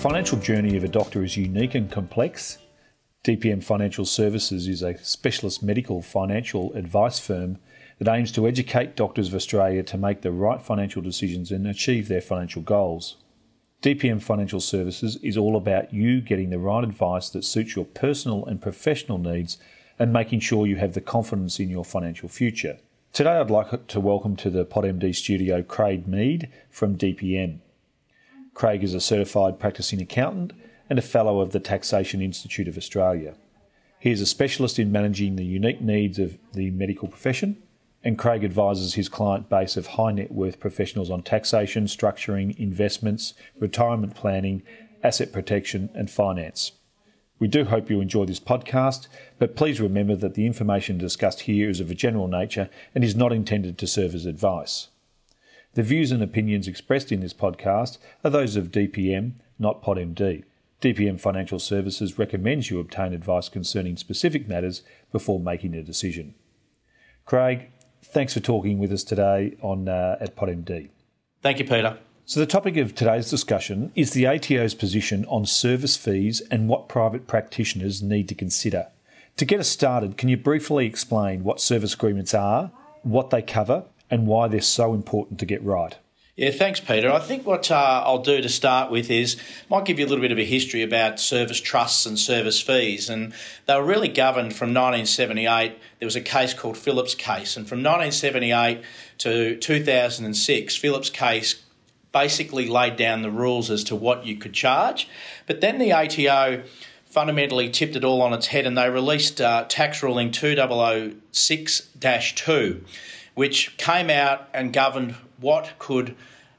financial journey of a doctor is unique and complex. DPM Financial Services is a specialist medical financial advice firm that aims to educate doctors of Australia to make the right financial decisions and achieve their financial goals. DPM Financial Services is all about you getting the right advice that suits your personal and professional needs and making sure you have the confidence in your financial future. Today, I'd like to welcome to the PodMD studio Craig Meade from DPM. Craig is a certified practicing accountant and a fellow of the Taxation Institute of Australia. He is a specialist in managing the unique needs of the medical profession and Craig advises his client base of high net worth professionals on taxation, structuring, investments, retirement planning, asset protection, and finance. We do hope you enjoy this podcast, but please remember that the information discussed here is of a general nature and is not intended to serve as advice. The views and opinions expressed in this podcast are those of DPM, not PodMD. DPM Financial Services recommends you obtain advice concerning specific matters before making a decision. Craig, thanks for talking with us today on uh, at PodMD. Thank you, Peter. So, the topic of today's discussion is the ATO's position on service fees and what private practitioners need to consider. To get us started, can you briefly explain what service agreements are, what they cover, and why they're so important to get right? Yeah, thanks, Peter. I think what uh, I'll do to start with is might give you a little bit of a history about service trusts and service fees, and they were really governed from 1978. There was a case called Phillips case, and from 1978 to 2006, Phillips case basically laid down the rules as to what you could charge, but then the ATO fundamentally tipped it all on its head, and they released uh, tax ruling 2006-2, which came out and governed what could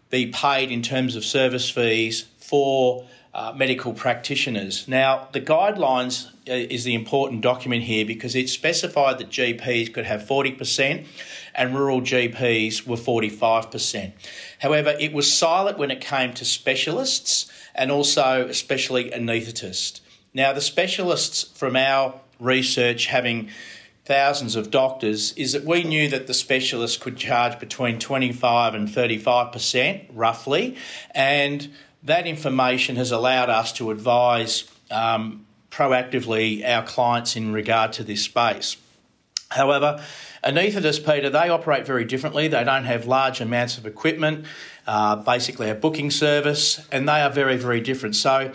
be paid in terms of service fees for uh, medical practitioners. Now, the guidelines uh, is the important document here because it specified that GPs could have 40% and rural GPs were 45%. However, it was silent when it came to specialists and also especially anaesthetists. Now, the specialists from our research having thousands of doctors is that we knew that the specialists could charge between 25 and 35% roughly, and that information has allowed us to advise um, proactively our clients in regard to this space. However, anaesthetists, Peter, they operate very differently. They don't have large amounts of equipment, uh, basically a booking service, and they are very, very different. So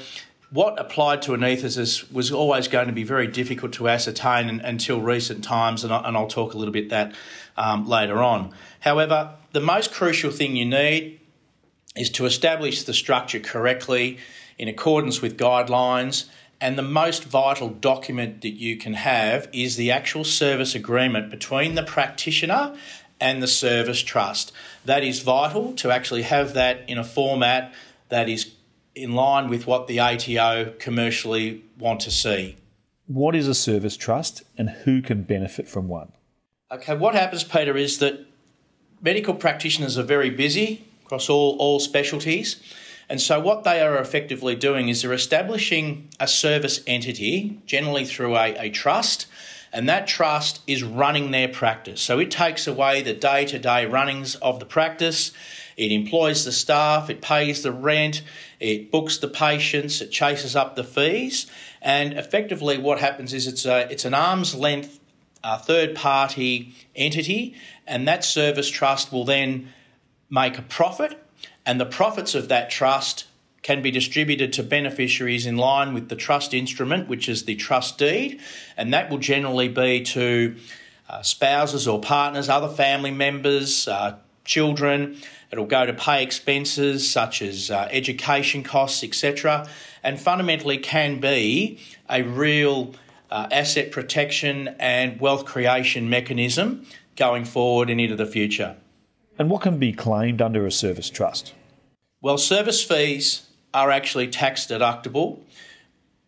what applied to anaesthetists was always going to be very difficult to ascertain until recent times, and, I, will talk a little bit that um, later on. However, the most crucial thing you need is to establish the structure correctly in accordance with guidelines. And the most vital document that you can have is the actual service agreement between the practitioner and the service trust. That is vital to actually have that in a format that is in line with what the ATO commercially want to see. What is a service trust and who can benefit from one? Okay, what happens, Peter, is that medical practitioners are very busy across all, all specialties. And so, what they are effectively doing is they're establishing a service entity, generally through a, a trust, and that trust is running their practice. So, it takes away the day to day runnings of the practice it employs the staff, it pays the rent, it books the patients, it chases up the fees, and effectively what happens is it's a it's an arm's length uh, third party entity, and that service trust will then make a profit, and the profits of that trust can be distributed to beneficiaries in line with the trust instrument, which is the trust deed, and that will generally be to uh, spouses or partners, other family members, uh, children, It'll go to pay expenses such as uh, education costs, etc., and fundamentally can be a real uh, asset protection and wealth creation mechanism going forward and into the future. And what can be claimed under a service trust? Well, service fees are actually tax deductible,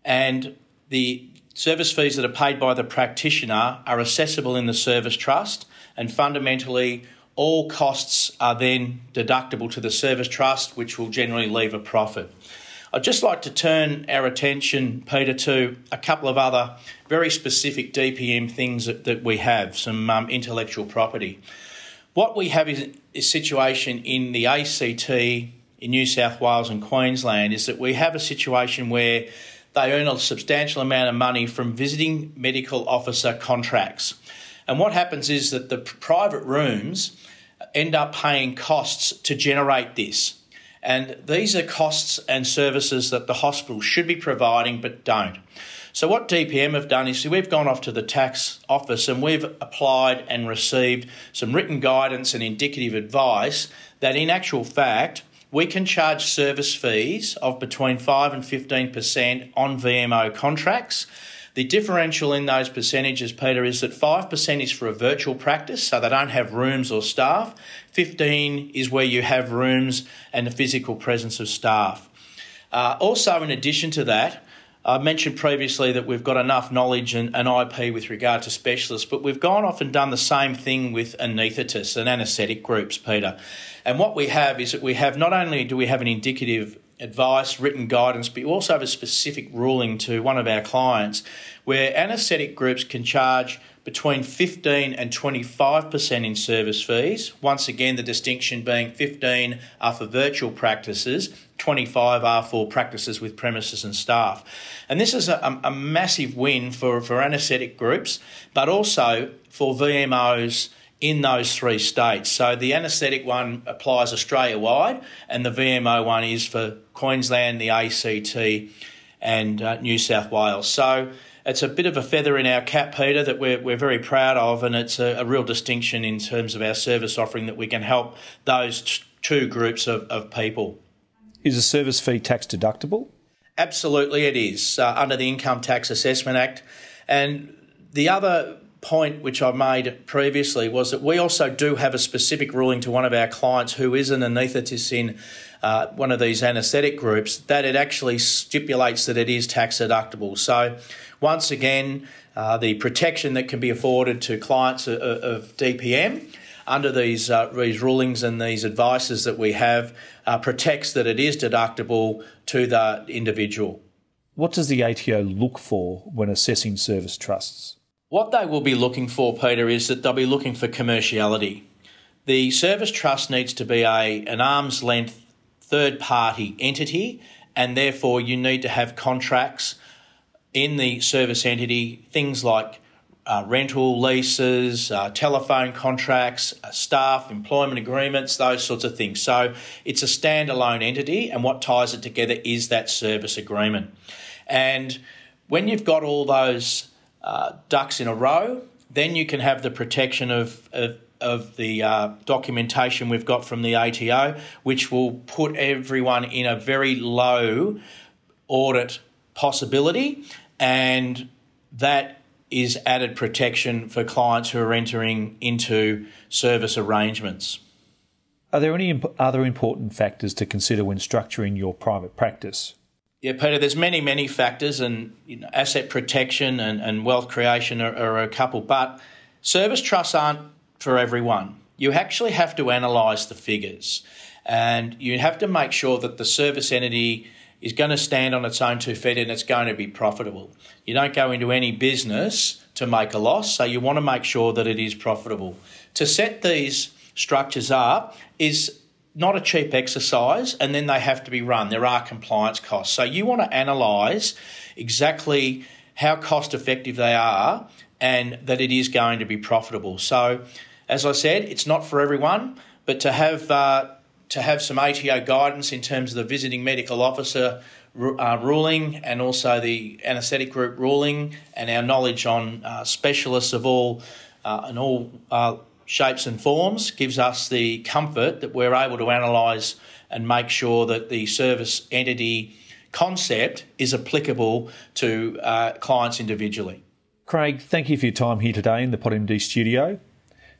and the service fees that are paid by the practitioner are assessable in the service trust, and fundamentally all costs are then deductible to the service trust, which will generally leave a profit. I'd just like to turn our attention, Peter, to a couple of other very specific DPM things that, that we have, some um, intellectual property. What we have is a situation in the ACT in New South Wales and Queensland is that we have a situation where they earn a substantial amount of money from visiting medical officer contracts. And what happens is that the private rooms end up paying costs to generate this. And these are costs and services that the hospital should be providing but don't. So, what DPM have done is we've gone off to the tax office and we've applied and received some written guidance and indicative advice that, in actual fact, we can charge service fees of between 5 and 15% on VMO contracts. The differential in those percentages, Peter, is that 5% is for a virtual practice, so they don't have rooms or staff. 15 is where you have rooms and the physical presence of staff. Uh, also, in addition to that, I mentioned previously that we've got enough knowledge and, and, IP with regard to specialists, but we've gone off and done the same thing with anaesthetists and anaesthetic groups, Peter. And what we have is that we have not only do we have an indicative advice, written guidance, but you also have a specific ruling to one of our clients where anaesthetic groups can charge between 15 and 25% in service fees. Once again, the distinction being 15 are for virtual practices, 25 are for practices with premises and staff. And this is a, a massive win for, for anaesthetic groups, but also for VMOs in those three states. So the anaesthetic one applies Australia wide, and the VMO one is for Queensland, the ACT, and uh, New South Wales. So it's a bit of a feather in our cap, Peter, that we're, we're very proud of, and it's a, a real distinction in terms of our service offering that we can help those t- two groups of, of people. Is a service fee tax deductible? Absolutely, it is uh, under the Income Tax Assessment Act. And the other point which I made previously was that we also do have a specific ruling to one of our clients who is an anaesthetist in uh, one of these anaesthetic groups that it actually stipulates that it is tax deductible. So once again, uh, the protection that can be afforded to clients of, of DPM under these, uh, these rulings and these advices that we have uh, protects that it is deductible to the individual. What does the ATO look for when assessing service trusts? What they will be looking for, Peter, is that they'll be looking for commerciality. The service trust needs to be a, an arm's length third party entity, and therefore you need to have contracts in the service entity, things like uh, rental leases, uh, telephone contracts, uh, staff employment agreements, those sorts of things. So it's a standalone entity, and what ties it together is that service agreement. And when you've got all those uh, ducks in a row, then you can have the protection of, of of the uh, documentation we've got from the ATO, which will put everyone in a very low audit possibility, and that is added protection for clients who are entering into service arrangements. Are there any imp- other important factors to consider when structuring your private practice? Yeah, Peter, there's many, many factors, and you know, asset protection and, and wealth creation are, are a couple, but service trusts aren't for everyone. You actually have to analyse the figures, and you have to make sure that the service entity is going to stand on its own two feet and it's going to be profitable. You don't go into any business to make a loss, so you want to make sure that it is profitable. To set these structures up is not a cheap exercise, and then they have to be run. There are compliance costs. So you want to analyse exactly how cost effective they are and that it is going to be profitable. So, as I said, it's not for everyone, but to have uh, to have some ATO guidance in terms of the visiting medical officer uh, ruling and also the anaesthetic group ruling and our knowledge on uh, specialists of all uh, and all uh, shapes and forms gives us the comfort that we're able to analyse and make sure that the service entity concept is applicable to uh, clients individually. Craig, thank you for your time here today in the PodMD studio.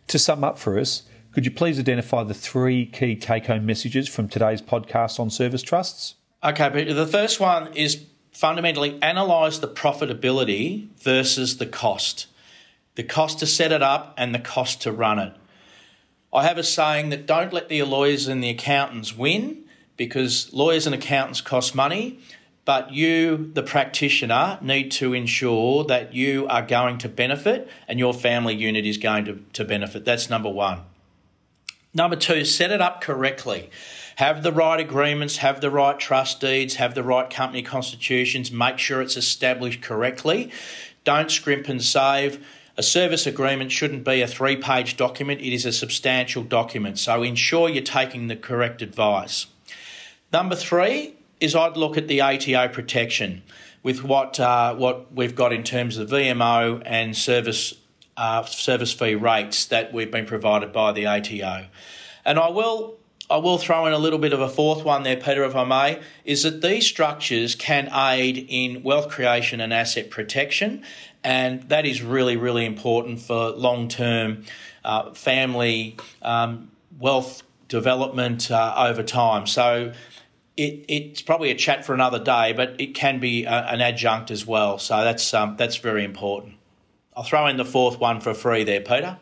To sum up for us, could you please identify the three key take home messages from today's podcast on service trusts? Okay, but the first one is fundamentally analyse the profitability versus the cost. The cost to set it up and the cost to run it. I have a saying that don't let the lawyers and the accountants win because lawyers and accountants cost money, but you, the practitioner, need to ensure that you are going to benefit and your family unit is going to, to benefit. That's number one. Number two, set it up correctly. have the right agreements, have the right trust deeds, have the right company constitutions, make sure it's established correctly. Don't scrimp and save. A service agreement shouldn't be a three page document, it is a substantial document. So ensure you're taking the correct advice. Number three is I'd look at the ATO protection with what, uh, what we've got in terms of VMO and service, uh, service fee rates that we've been provided by the ATO. And I will I will throw in a little bit of a fourth one there, Peter, if I may, is that these structures can aid in wealth creation and asset protection, and that is really, really important for long term uh, family um, wealth development uh, over time. So it, it's probably a chat for another day, but it can be a, an adjunct as well. So that's um, that's very important. I'll throw in the fourth one for free there, Peter.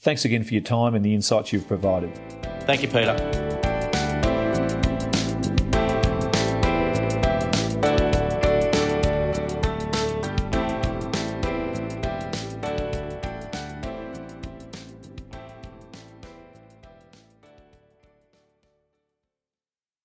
Thanks again for your time and the insights you've provided. Thank you, Peter.